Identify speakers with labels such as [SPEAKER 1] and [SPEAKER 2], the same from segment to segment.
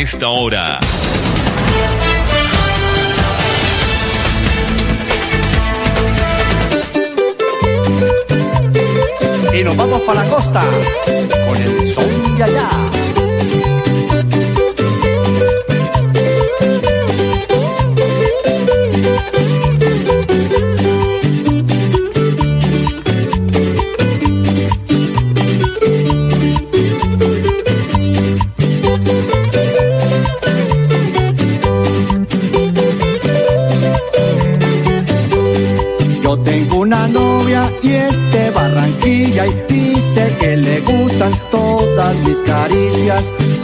[SPEAKER 1] Esta hora.
[SPEAKER 2] y nos vamos para la costa con el son de allá.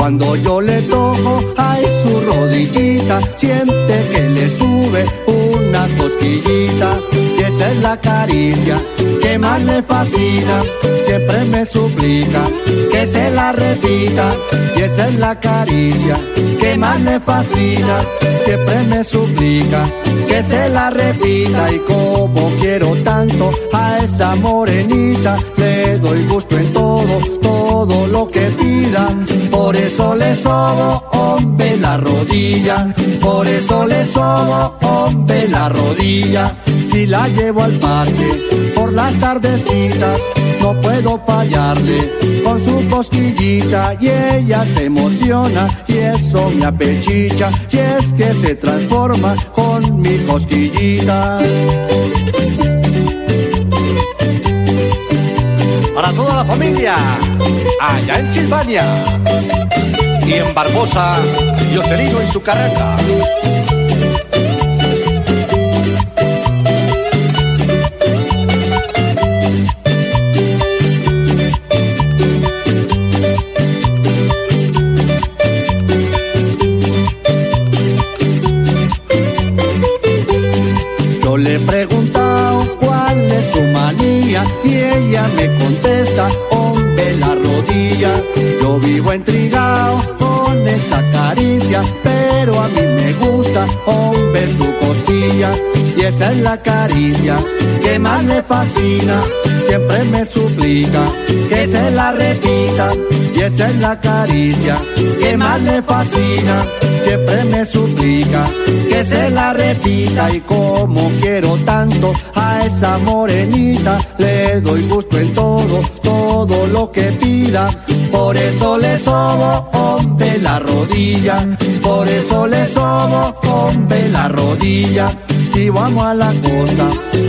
[SPEAKER 2] Cuando yo le toco a su rodillita, siente que le sube una cosquillita. Y esa es la caricia más le fascina. Siempre me suplica que se la repita. Y esa es la caricia que más le fascina. Siempre me suplica que se la repita. Y como quiero tanto a esa morenita, le doy gusto en todo, todo lo que pida. Por eso le sobo, hombre, la rodilla. Por eso le sobo, hombre, la rodilla. Si la llevo al parque las tardecitas, no puedo fallarle con su cosquillita y ella se emociona y eso me apechicha y es que se transforma con mi cosquillita. Para toda la familia, allá en Silvania y en Barbosa, Joselino y su carreta. Vivo intrigado con esa caricia, pero a mí me gusta, hombre, su costilla. Y esa es la caricia que más le fascina, siempre me suplica que se la repita. Y esa es la caricia que más le fascina, siempre me suplica que se la repita. Y como quiero tanto a esa morenita, le doy gusto en todo, todo lo que pida. Por eso le sobo, hombre, la rodilla. Por eso le sobo, hombre, la rodilla. Si vamos a la costa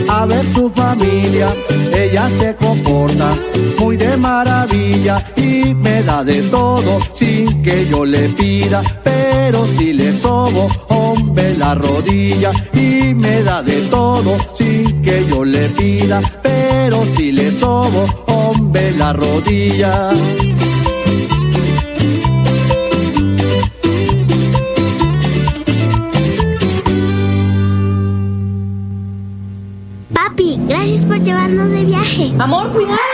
[SPEAKER 2] a ver su familia, ella se comporta muy de maravilla y me da de todo sin que yo le pida. Pero si le sobo, hombre, la rodilla y me da de todo sin que yo le pida. Pero si le sobo, hombre, la rodilla.
[SPEAKER 3] Papi, gracias por llevarnos de viaje.
[SPEAKER 4] Amor, cuidado.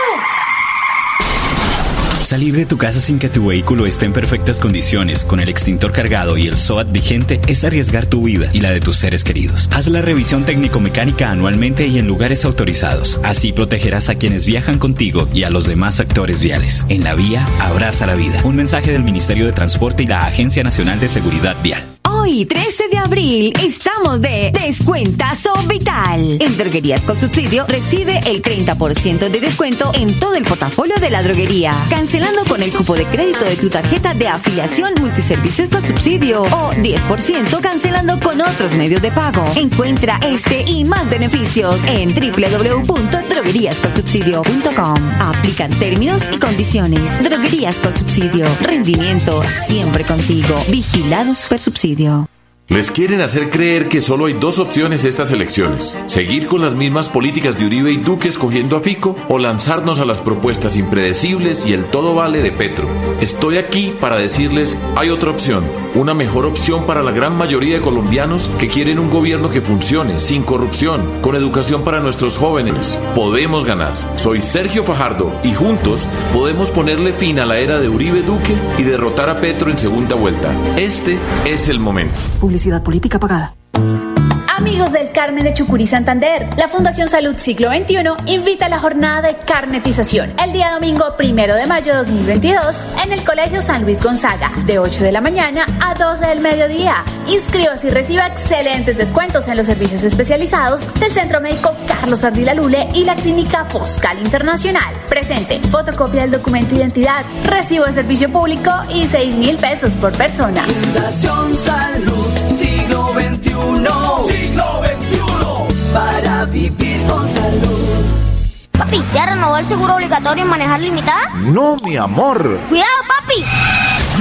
[SPEAKER 5] Salir de tu casa sin que tu vehículo esté en perfectas condiciones, con el extintor cargado y el SOAT vigente, es arriesgar tu vida y la de tus seres queridos. Haz la revisión técnico-mecánica anualmente y en lugares autorizados. Así protegerás a quienes viajan contigo y a los demás actores viales. En la vía, abraza la vida. Un mensaje del Ministerio de Transporte y la Agencia Nacional de Seguridad Vial.
[SPEAKER 4] Hoy, 13 de abril, estamos de Descuentazo Vital. En Droguerías con Subsidio recibe el 30% de descuento en todo el portafolio de la droguería. Cancelando con el cupo de crédito de tu tarjeta de afiliación multiservicios con subsidio o 10% cancelando con otros medios de pago. Encuentra este y más beneficios en www.drogueríasconsubsidio.com. Aplican términos y condiciones. Droguerías con Subsidio. Rendimiento siempre contigo. Vigilado Super Subsidio.
[SPEAKER 6] Les quieren hacer creer que solo hay dos opciones estas elecciones. Seguir con las mismas políticas de Uribe y Duque escogiendo a Fico o lanzarnos a las propuestas impredecibles y el todo vale de Petro. Estoy aquí para decirles hay otra opción, una mejor opción para la gran mayoría de colombianos que quieren un gobierno que funcione, sin corrupción, con educación para nuestros jóvenes. Podemos ganar. Soy Sergio Fajardo y juntos podemos ponerle fin a la era de Uribe Duque y derrotar a Petro en segunda vuelta. Este es el momento
[SPEAKER 7] publicidad política pagada.
[SPEAKER 8] Amigos del Carmen de Chucurí Santander, la Fundación Salud Siglo XXI invita a la jornada de carnetización el día domingo primero de mayo de 2022 en el Colegio San Luis Gonzaga, de 8 de la mañana a 12 del mediodía. Inscríbase y reciba excelentes descuentos en los servicios especializados del Centro Médico Carlos Ardila Lule y la Clínica Foscal Internacional. Presente, fotocopia del documento de identidad, recibo de servicio público y 6 mil pesos por persona.
[SPEAKER 2] Fundación Salud XXI siglo XXI para vivir con salud.
[SPEAKER 3] Papi, ¿ya renovó el seguro obligatorio y manejar limitada?
[SPEAKER 9] No, mi amor.
[SPEAKER 3] Cuidado, papi.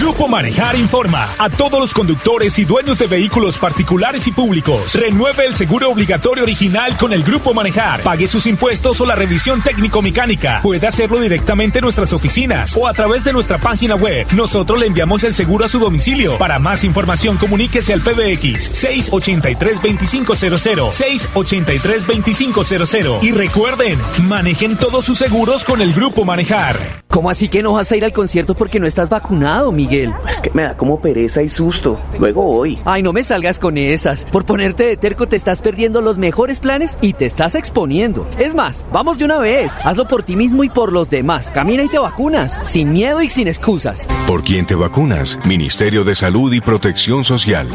[SPEAKER 10] Grupo Manejar informa a todos los conductores y dueños de vehículos particulares y públicos. Renueve el seguro obligatorio original con el Grupo Manejar. Pague sus impuestos o la revisión técnico-mecánica. Puede hacerlo directamente en nuestras oficinas o a través de nuestra página web. Nosotros le enviamos el seguro a su domicilio. Para más información, comuníquese al PBX 683-2500. 683-2500. Y recuerden, manejen todos sus seguros con el Grupo Manejar.
[SPEAKER 11] ¿Cómo así que no vas a ir al concierto porque no estás vacunado, Miguel?
[SPEAKER 9] Es que me da como pereza y susto. Luego voy.
[SPEAKER 11] Ay, no me salgas con esas. Por ponerte de terco te estás perdiendo los mejores planes y te estás exponiendo. Es más, vamos de una vez. Hazlo por ti mismo y por los demás. Camina y te vacunas. Sin miedo y sin excusas.
[SPEAKER 12] Por quien te vacunas. Ministerio de Salud y Protección Social.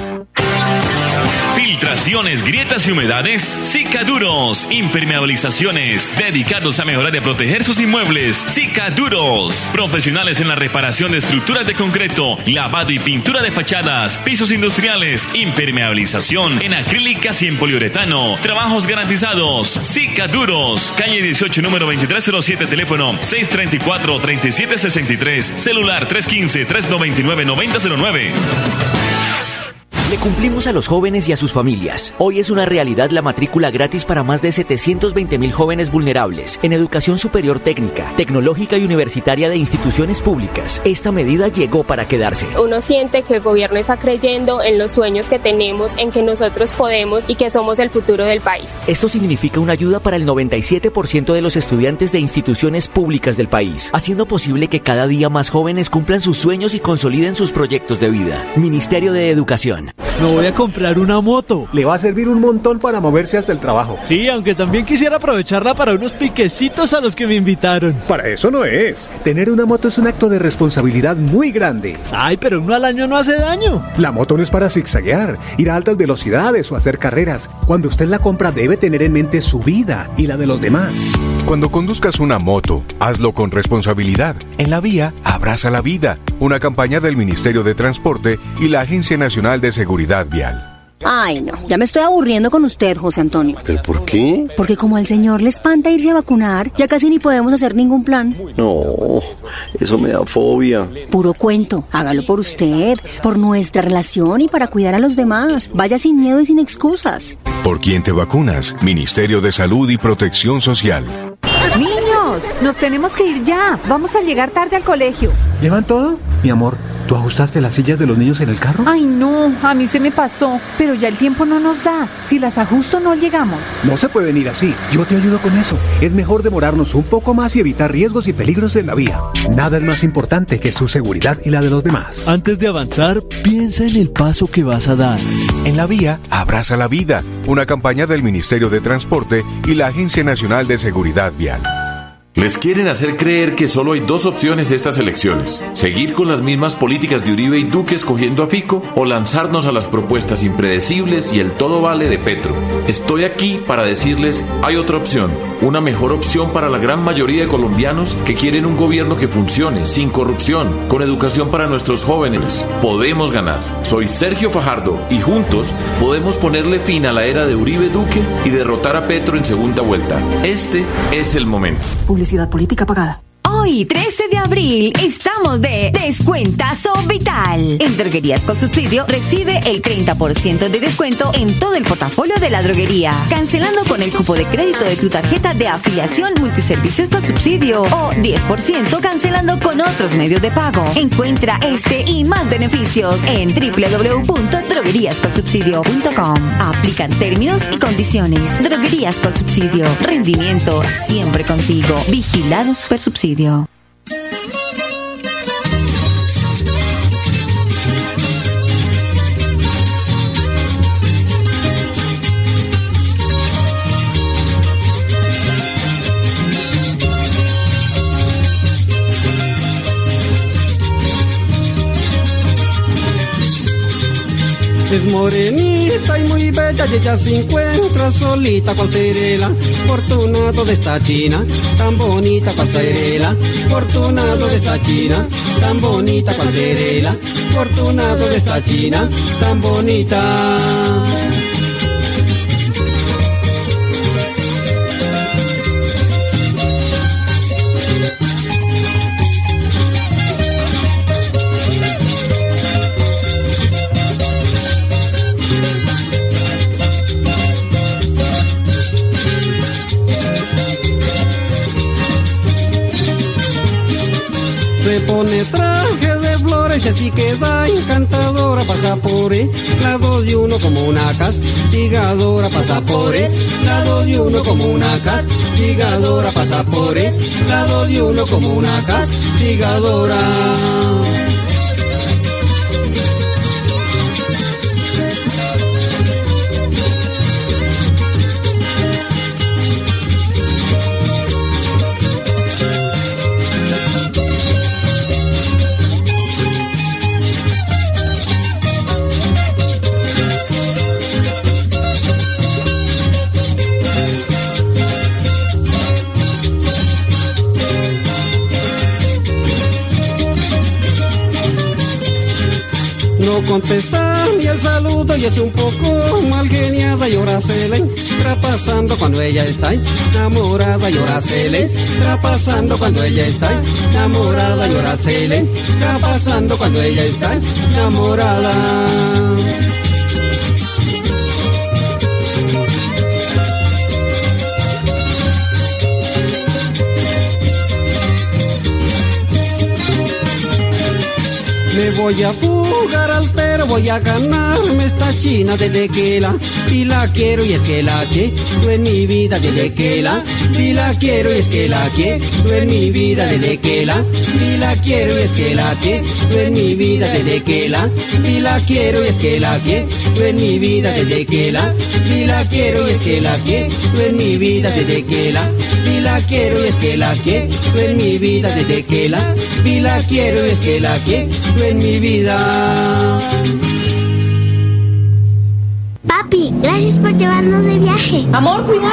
[SPEAKER 1] Filtraciones, grietas y humedades, Cicaduros. Impermeabilizaciones, dedicados a mejorar y proteger sus inmuebles. Cicaduros. Profesionales en la reparación de estructuras de concreto, lavado y pintura de fachadas, pisos industriales, impermeabilización en acrílicas y en poliuretano. Trabajos garantizados. Cicaduros. Calle 18, número 2307, teléfono 634-3763, celular 315-399-9009.
[SPEAKER 13] Le cumplimos a los jóvenes y a sus familias. Hoy es una realidad la matrícula gratis para más de 720 mil jóvenes vulnerables en educación superior técnica, tecnológica y universitaria de instituciones públicas. Esta medida llegó para quedarse.
[SPEAKER 14] Uno siente que el gobierno está creyendo en los sueños que tenemos, en que nosotros podemos y que somos el futuro del país.
[SPEAKER 13] Esto significa una ayuda para el 97% de los estudiantes de instituciones públicas del país, haciendo posible que cada día más jóvenes cumplan sus sueños y consoliden sus proyectos de vida. Ministerio de Educación.
[SPEAKER 15] Me voy a comprar una moto.
[SPEAKER 16] Le va a servir un montón para moverse hasta el trabajo.
[SPEAKER 15] Sí, aunque también quisiera aprovecharla para unos piquecitos a los que me invitaron.
[SPEAKER 16] Para eso no es. Tener una moto es un acto de responsabilidad muy grande.
[SPEAKER 15] Ay, pero uno al año no hace daño.
[SPEAKER 16] La moto no es para zigzaguear, ir a altas velocidades o hacer carreras. Cuando usted la compra debe tener en mente su vida y la de los demás.
[SPEAKER 12] Cuando conduzcas una moto, hazlo con responsabilidad. En la vía, abraza la vida. Una campaña del Ministerio de Transporte y la Agencia Nacional de Seguridad Vial.
[SPEAKER 17] Ay, no, ya me estoy aburriendo con usted, José Antonio.
[SPEAKER 9] ¿Pero por qué?
[SPEAKER 17] Porque como al señor le espanta irse a vacunar, ya casi ni podemos hacer ningún plan.
[SPEAKER 9] No, eso me da fobia.
[SPEAKER 17] Puro cuento, hágalo por usted, por nuestra relación y para cuidar a los demás. Vaya sin miedo y sin excusas.
[SPEAKER 12] Por quien te vacunas, Ministerio de Salud y Protección Social.
[SPEAKER 18] Nos tenemos que ir ya. Vamos a llegar tarde al colegio.
[SPEAKER 16] ¿Llevan todo? Mi amor, ¿tú ajustaste las sillas de los niños en el carro?
[SPEAKER 18] Ay, no, a mí se me pasó, pero ya el tiempo no nos da. Si las ajusto no llegamos.
[SPEAKER 16] No se pueden ir así. Yo te ayudo con eso. Es mejor demorarnos un poco más y evitar riesgos y peligros en la vía. Nada es más importante que su seguridad y la de los demás.
[SPEAKER 15] Antes de avanzar, piensa en el paso que vas a dar.
[SPEAKER 12] En la vía, abraza la vida. Una campaña del Ministerio de Transporte y la Agencia Nacional de Seguridad Vial.
[SPEAKER 6] Les quieren hacer creer que solo hay dos opciones estas elecciones. Seguir con las mismas políticas de Uribe y Duque escogiendo a Fico o lanzarnos a las propuestas impredecibles y el todo vale de Petro. Estoy aquí para decirles hay otra opción, una mejor opción para la gran mayoría de colombianos que quieren un gobierno que funcione, sin corrupción, con educación para nuestros jóvenes. Podemos ganar. Soy Sergio Fajardo y juntos podemos ponerle fin a la era de Uribe Duque y derrotar a Petro en segunda vuelta. Este es el momento.
[SPEAKER 7] Publicidad política pagada.
[SPEAKER 4] Hoy, 13 de abril, estamos de Descuentazo Vital. En Droguerías con Subsidio recibe el 30% de descuento en todo el portafolio de la droguería. Cancelando con el cupo de crédito de tu tarjeta de afiliación multiservicios con subsidio o 10% cancelando con otros medios de pago. Encuentra este y más beneficios en www.drogueríasconsubsidio.com. Aplican términos y condiciones. Droguerías con subsidio. Rendimiento siempre contigo. Vigilado Supersubsidio.
[SPEAKER 7] Es morenita y muy bella y ella se encuentra solita con Cerela. Fortunado de esta china, tan bonita con Cerela. Fortunado de esta china, tan bonita con Cerela. Fortunado de esta china, tan bonita. Queda encantadora, pasa por el lado de uno como una castigadora, pasa por el lado de uno como una castigadora, pasa por el lado de uno como una castigadora. Y es un poco mal geniada y ahora pasando cuando ella está enamorada y ahora pasando cuando ella está enamorada y ahora pasando cuando ella está enamorada. Me voy a jugar al pero voy a ganarme esta china de tequila. Y la quiero y es que la quiero en mi vida de tequila. Y la quiero y es que la quiero en mi vida de tequila. Y la quiero y es que la quiero en mi vida de tequila. Y la quiero y es que la quiero en mi vida de tequila. Y la quiero y es que la quiero en mi vida de tequila. Y la quiero y es que la quiero en mi vida de tequila. Y la quiero y es que la quiero en mi vida.
[SPEAKER 3] Papi, gracias por llevarnos de viaje.
[SPEAKER 4] Amor, cuidado.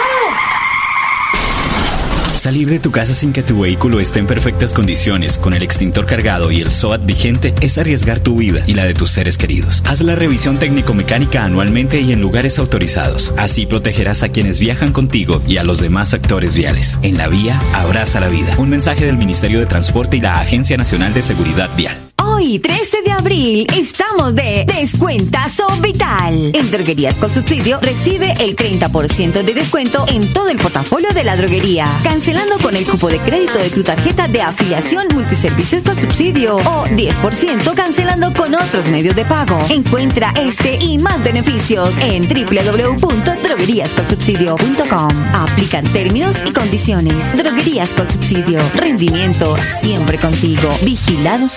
[SPEAKER 5] Salir de tu casa sin que tu vehículo esté en perfectas condiciones, con el extintor cargado y el SOAT vigente, es arriesgar tu vida y la de tus seres queridos. Haz la revisión técnico-mecánica anualmente y en lugares autorizados. Así protegerás a quienes viajan contigo y a los demás actores viales. En la vía, abraza la vida. Un mensaje del Ministerio de Transporte y la Agencia Nacional de Seguridad Vial.
[SPEAKER 4] Hoy, 13 de abril, estamos de Descuentazo Vital. En Droguerías con Subsidio recibe el 30% de descuento en todo el portafolio de la droguería. Cancelando con el cupo de crédito de tu tarjeta de afiliación multiservicios con subsidio o 10% cancelando con otros medios de pago. Encuentra este y más beneficios en www.drogueríasconsubsidio.com. Aplican términos y condiciones. Droguerías con Subsidio. Rendimiento siempre contigo. Vigilado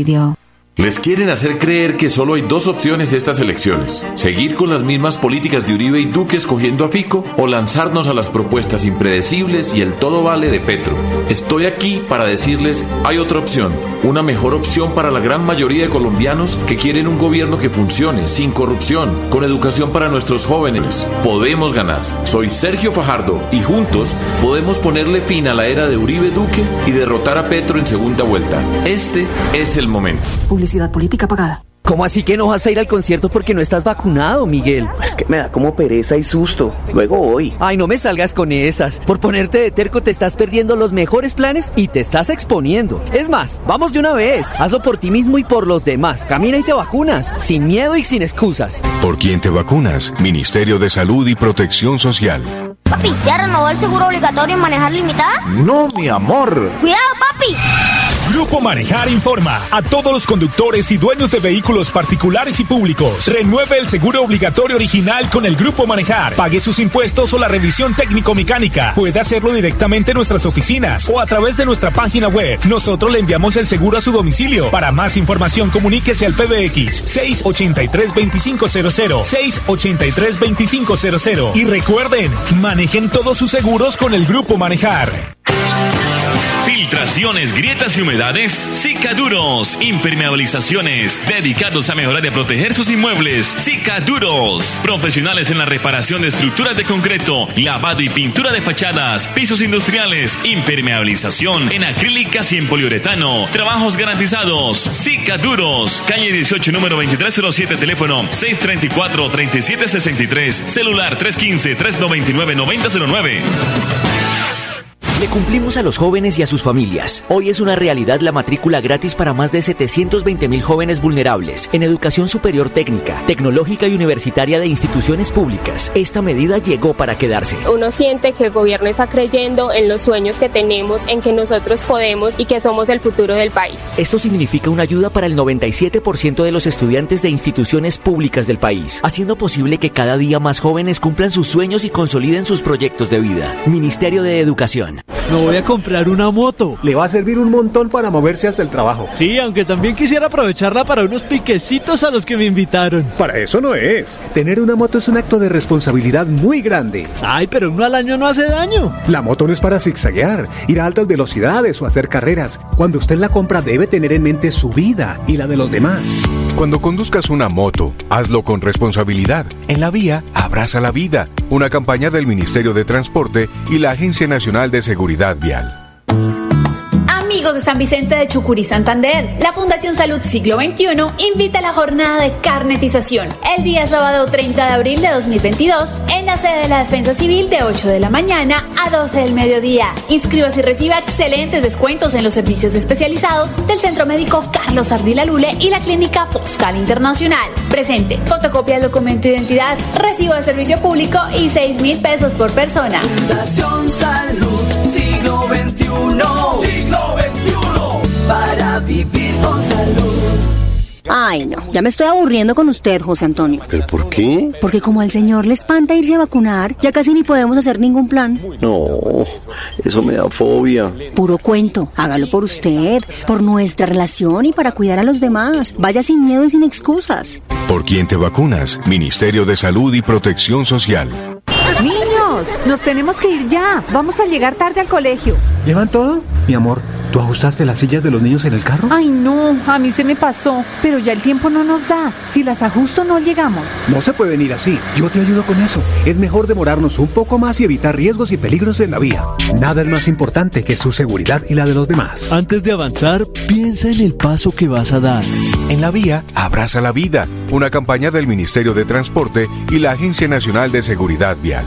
[SPEAKER 4] Supersubsidio.
[SPEAKER 6] Les quieren hacer creer que solo hay dos opciones estas elecciones. Seguir con las mismas políticas de Uribe y Duque escogiendo a Fico o lanzarnos a las propuestas impredecibles y el todo vale de Petro. Estoy aquí para decirles, hay otra opción. Una mejor opción para la gran mayoría de colombianos que quieren un gobierno que funcione, sin corrupción, con educación para nuestros jóvenes. Podemos ganar. Soy Sergio Fajardo y juntos podemos ponerle fin a la era de Uribe Duque y derrotar a Petro en segunda vuelta. Este es el momento.
[SPEAKER 19] Publicidad política pagada.
[SPEAKER 11] ¿Cómo así que no vas a ir al concierto porque no estás vacunado, Miguel?
[SPEAKER 9] Es que me da como pereza y susto. Luego voy.
[SPEAKER 11] Ay, no me salgas con esas. Por ponerte de terco te estás perdiendo los mejores planes y te estás exponiendo. Es más, vamos de una vez. Hazlo por ti mismo y por los demás. Camina y te vacunas. Sin miedo y sin excusas.
[SPEAKER 12] ¿Por quién te vacunas? Ministerio de Salud y Protección Social.
[SPEAKER 3] Papi, ¿ya renovó el seguro obligatorio en manejar limitada?
[SPEAKER 9] No, mi amor.
[SPEAKER 3] ¡Cuidado, papi!
[SPEAKER 10] Grupo Manejar informa a todos los conductores y dueños de vehículos particulares y públicos. Renueve el seguro obligatorio original con el Grupo Manejar. Pague sus impuestos o la revisión técnico-mecánica. Puede hacerlo directamente en nuestras oficinas o a través de nuestra página web. Nosotros le enviamos el seguro a su domicilio. Para más información, comuníquese al PBX 683-2500. 683-2500. Y recuerden, manejen todos sus seguros con el Grupo Manejar.
[SPEAKER 1] Filtraciones, grietas y humedades, Cicaduros. Impermeabilizaciones, dedicados a mejorar y proteger sus inmuebles. Cicaduros. Profesionales en la reparación de estructuras de concreto, lavado y pintura de fachadas, pisos industriales, impermeabilización en acrílicas y en poliuretano. Trabajos garantizados. Cicaduros. Calle 18, número 2307, teléfono 634-3763, celular 315-399-9009.
[SPEAKER 13] Le cumplimos a los jóvenes y a sus familias. Hoy es una realidad la matrícula gratis para más de 720 mil jóvenes vulnerables en educación superior técnica, tecnológica y universitaria de instituciones públicas. Esta medida llegó para quedarse.
[SPEAKER 14] Uno siente que el gobierno está creyendo en los sueños que tenemos, en que nosotros podemos y que somos el futuro del país.
[SPEAKER 13] Esto significa una ayuda para el 97% de los estudiantes de instituciones públicas del país, haciendo posible que cada día más jóvenes cumplan sus sueños y consoliden sus proyectos de vida. Ministerio de Educación.
[SPEAKER 15] Me voy a comprar una moto.
[SPEAKER 16] Le va a servir un montón para moverse hasta el trabajo.
[SPEAKER 15] Sí, aunque también quisiera aprovecharla para unos piquecitos a los que me invitaron.
[SPEAKER 16] Para eso no es. Tener una moto es un acto de responsabilidad muy grande.
[SPEAKER 15] Ay, pero uno al año no hace daño.
[SPEAKER 16] La moto no es para zigzaguear, ir a altas velocidades o hacer carreras. Cuando usted la compra debe tener en mente su vida y la de los demás.
[SPEAKER 12] Cuando conduzcas una moto, hazlo con responsabilidad. En la vía, abraza la vida. Una campaña del Ministerio de Transporte y la Agencia Nacional de Seguridad Vial.
[SPEAKER 8] Amigos de San Vicente de Chucurí, Santander, la Fundación Salud Siglo XXI invita a la jornada de carnetización el día sábado 30 de abril de 2022 en la sede de la Defensa Civil de 8 de la mañana a 12 del mediodía. Inscríbase y reciba excelentes descuentos en los servicios especializados del Centro Médico Carlos Ardila Lule y la Clínica Foscal Internacional. Presente, fotocopia del documento de identidad, recibo de servicio público y 6 mil pesos por persona.
[SPEAKER 2] Fundación Salud XXI. Siglo XXI. Para vivir con salud.
[SPEAKER 17] Ay, no, ya me estoy aburriendo con usted, José Antonio.
[SPEAKER 9] ¿Pero por qué?
[SPEAKER 17] Porque como al señor le espanta irse a vacunar, ya casi ni podemos hacer ningún plan.
[SPEAKER 9] No, eso me da fobia.
[SPEAKER 17] Puro cuento, hágalo por usted, por nuestra relación y para cuidar a los demás. Vaya sin miedo y sin excusas.
[SPEAKER 12] ¿Por quién te vacunas? Ministerio de Salud y Protección Social.
[SPEAKER 18] Nos tenemos que ir ya. Vamos a llegar tarde al colegio.
[SPEAKER 16] ¿Llevan todo? Mi amor, ¿tú ajustaste las sillas de los niños en el carro?
[SPEAKER 18] Ay, no, a mí se me pasó, pero ya el tiempo no nos da. Si las ajusto no llegamos.
[SPEAKER 16] No se pueden ir así. Yo te ayudo con eso. Es mejor demorarnos un poco más y evitar riesgos y peligros en la vía. Nada es más importante que su seguridad y la de los demás.
[SPEAKER 15] Antes de avanzar, piensa en el paso que vas a dar.
[SPEAKER 12] En la vía, abraza la vida. Una campaña del Ministerio de Transporte y la Agencia Nacional de Seguridad Vial.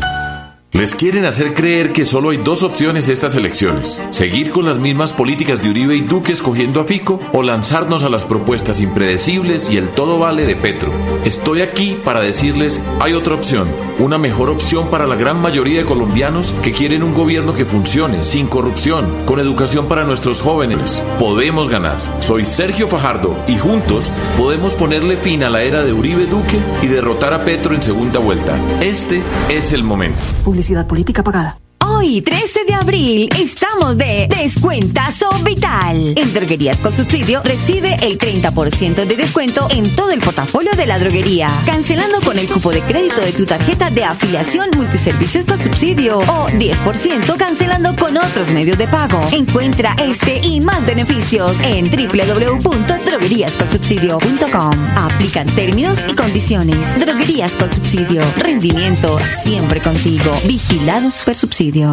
[SPEAKER 6] Les quieren hacer creer que solo hay dos opciones estas elecciones. Seguir con las mismas políticas de Uribe y Duque escogiendo a Fico o lanzarnos a las propuestas impredecibles y el todo vale de Petro. Estoy aquí para decirles, hay otra opción. Una mejor opción para la gran mayoría de colombianos que quieren un gobierno que funcione, sin corrupción, con educación para nuestros jóvenes. Podemos ganar. Soy Sergio Fajardo y juntos podemos ponerle fin a la era de Uribe Duque y derrotar a Petro en segunda vuelta. Este es el momento.
[SPEAKER 18] Publicidad política pagada.
[SPEAKER 4] Hoy, 13 de abril, estamos de Descuentazo Vital. En Droguerías con Subsidio recibe el 30% de descuento en todo el portafolio de la droguería. Cancelando con el cupo de crédito de tu tarjeta de afiliación multiservicios con subsidio o 10% cancelando con otros medios de pago. Encuentra este y más beneficios en www.drogueríasconsubsidio.com. Aplican términos y condiciones. Droguerías con Subsidio. Rendimiento siempre contigo. Vigilado Supersubsidio.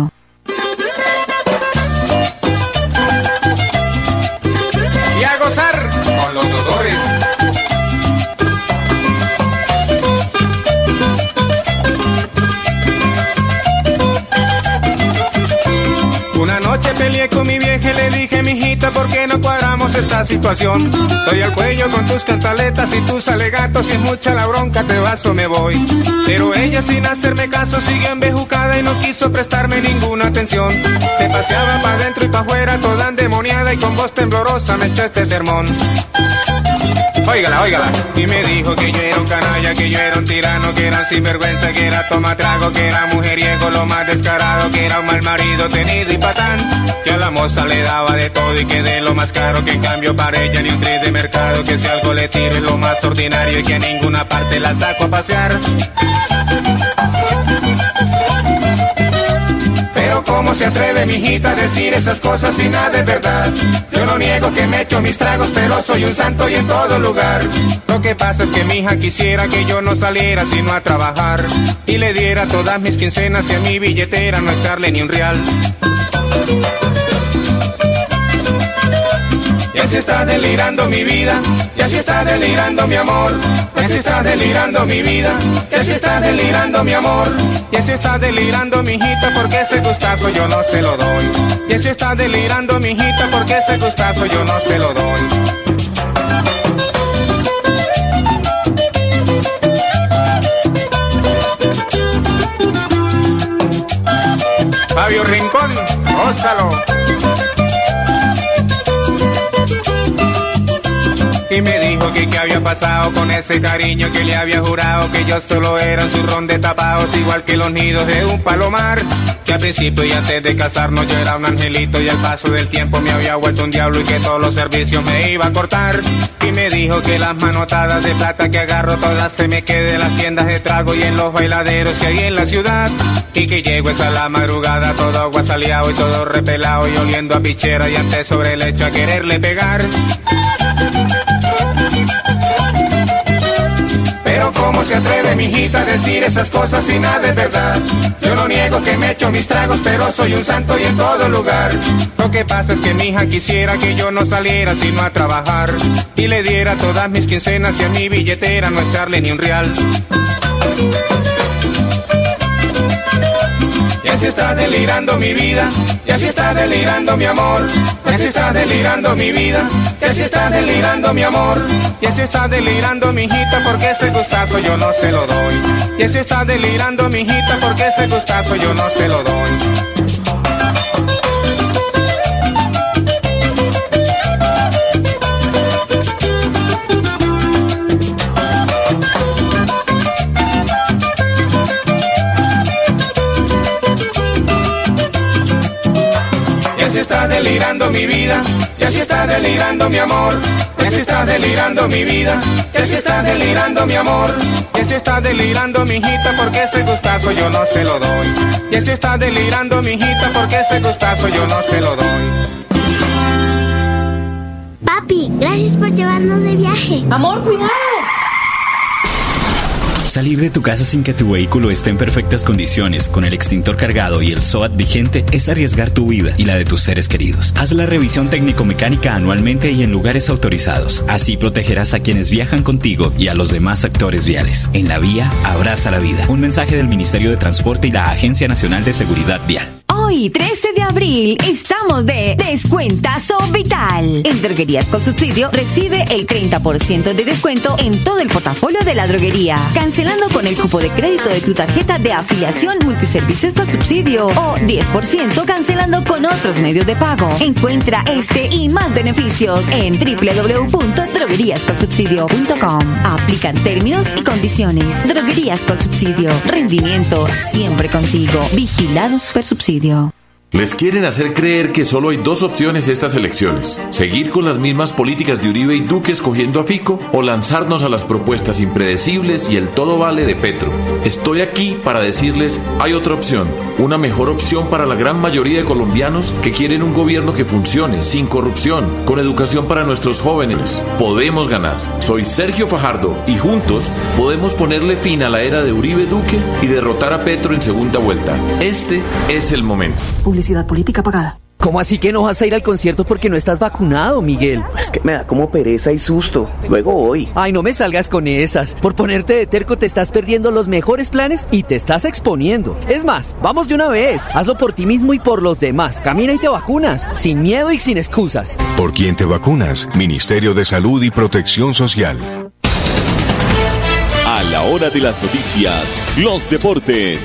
[SPEAKER 19] Y a peleé con mi vieja y le dije, mijita, ¿por qué no cuadramos esta situación? Doy al cuello con tus cantaletas y tus alegatos, y es mucha la bronca, te vas o me voy. Pero ella sin hacerme caso siguió embejucada y no quiso prestarme ninguna atención. Se paseaba para adentro y para afuera, toda endemoniada y con voz temblorosa me echó este sermón. Óigala, óigala. Y me dijo que yo era un canalla, que yo era un tirano, que era un sinvergüenza, que era toma trago, que era mujeriego, lo más descarado, que era un mal marido tenido y patán. Que a la moza le daba de todo y que de lo más caro, que en cambio para ella ni un tris de mercado, que si algo le tiro es lo más ordinario y que a ninguna parte la saco a pasear. Cómo se atreve mi hijita a decir esas cosas y nada de verdad. Yo no niego que me echo mis tragos, pero soy un santo y en todo lugar. Lo que pasa es que mi hija quisiera que yo no saliera sino a trabajar y le diera todas mis quincenas y a mi billetera no echarle ni un real. Y así está delirando mi vida, y así está delirando mi amor, y así está delirando mi vida, y así está delirando mi amor, y así está delirando mi hijita porque ese gustazo yo no se lo doy. Y así está delirando mi hijita porque ese gustazo yo no se lo doy. Fabio Rincón, ósalo. Y me dijo que había pasado con ese cariño que le había jurado que yo solo era un zurrón de tapados igual que los nidos de un palomar. Que al principio y antes de casarnos yo era un angelito y al paso del tiempo me había vuelto un diablo y que todos los servicios me iba a cortar. Y me dijo que las manotadas de plata que agarro todas se me queden en las tiendas de trago y en los bailaderos que hay en la ciudad. Y que llego esa la madrugada todo aguasaleado y todo repelado y oliendo a pichera y antes sobre el hecho a quererle pegar. Cómo se atreve mi hijita a decir esas cosas y nada de verdad. Yo no niego que me echo mis tragos, pero soy un santo y en todo lugar. Lo que pasa es que mi hija quisiera que yo no saliera sino a trabajar y le diera todas mis quincenas y a mi billetera no echarle ni un real. Y así está delirando mi vida, y así está delirando mi amor, y así está delirando mi vida, y así está delirando mi amor, y así está delirando mi hijita porque ese gustazo yo no se lo doy. Y así está delirando mi hijita porque ese gustazo yo no se lo doy. Delirando mi vida, y así está delirando mi amor, y así está delirando mi vida, y así está delirando mi amor, y así está delirando mi hijita porque ese gustazo yo no se lo doy. Y así está delirando mi hijita porque ese gustazo yo no se lo doy.
[SPEAKER 3] Papi, gracias por llevarnos de viaje.
[SPEAKER 18] Amor, cuidado.
[SPEAKER 5] Salir de tu casa sin que tu vehículo esté en perfectas condiciones, con el extintor cargado y el SOAT vigente, es arriesgar tu vida y la de tus seres queridos. Haz la revisión técnico-mecánica anualmente y en lugares autorizados. Así protegerás a quienes viajan contigo y a los demás actores viales. En la vía, abraza la vida. Un mensaje del Ministerio de Transporte y la Agencia Nacional de Seguridad Vial.
[SPEAKER 4] Hoy, 13 de abril, estamos de Descuentazo Vital. En Droguerías con Subsidio recibe el 30% de descuento en todo el portafolio de la droguería. Cancelando con el cupo de crédito de tu tarjeta de afiliación multiservicios con subsidio o 10% cancelando con otros medios de pago. Encuentra este y más beneficios en www.drogueríasconsubsidio.com. Aplican términos y condiciones. Droguerías con Subsidio. Rendimiento siempre contigo. Vigilado Supersubsidio.
[SPEAKER 6] Les quieren hacer creer que solo hay dos opciones estas elecciones. Seguir con las mismas políticas de Uribe y Duque escogiendo a Fico o lanzarnos a las propuestas impredecibles y el todo vale de Petro. Estoy aquí para decirles, hay otra opción. Una mejor opción para la gran mayoría de colombianos que quieren un gobierno que funcione, sin corrupción, con educación para nuestros jóvenes. Podemos ganar. Soy Sergio Fajardo y juntos podemos ponerle fin a la era de Uribe Duque y derrotar a Petro en segunda vuelta. Este es el momento.
[SPEAKER 18] Publicidad política pagada.
[SPEAKER 11] ¿Cómo así que no vas a ir al concierto porque no estás vacunado, Miguel?
[SPEAKER 9] Es que me da como pereza y susto. Luego voy.
[SPEAKER 11] Ay, no me salgas con esas. Por ponerte de terco te estás perdiendo los mejores planes y te estás exponiendo. Es más, vamos de una vez. Hazlo por ti mismo y por los demás. Camina y te vacunas. Sin miedo y sin excusas.
[SPEAKER 12] ¿Por quién te vacunas? Ministerio de Salud y Protección Social.
[SPEAKER 20] A la hora de las noticias, los deportes,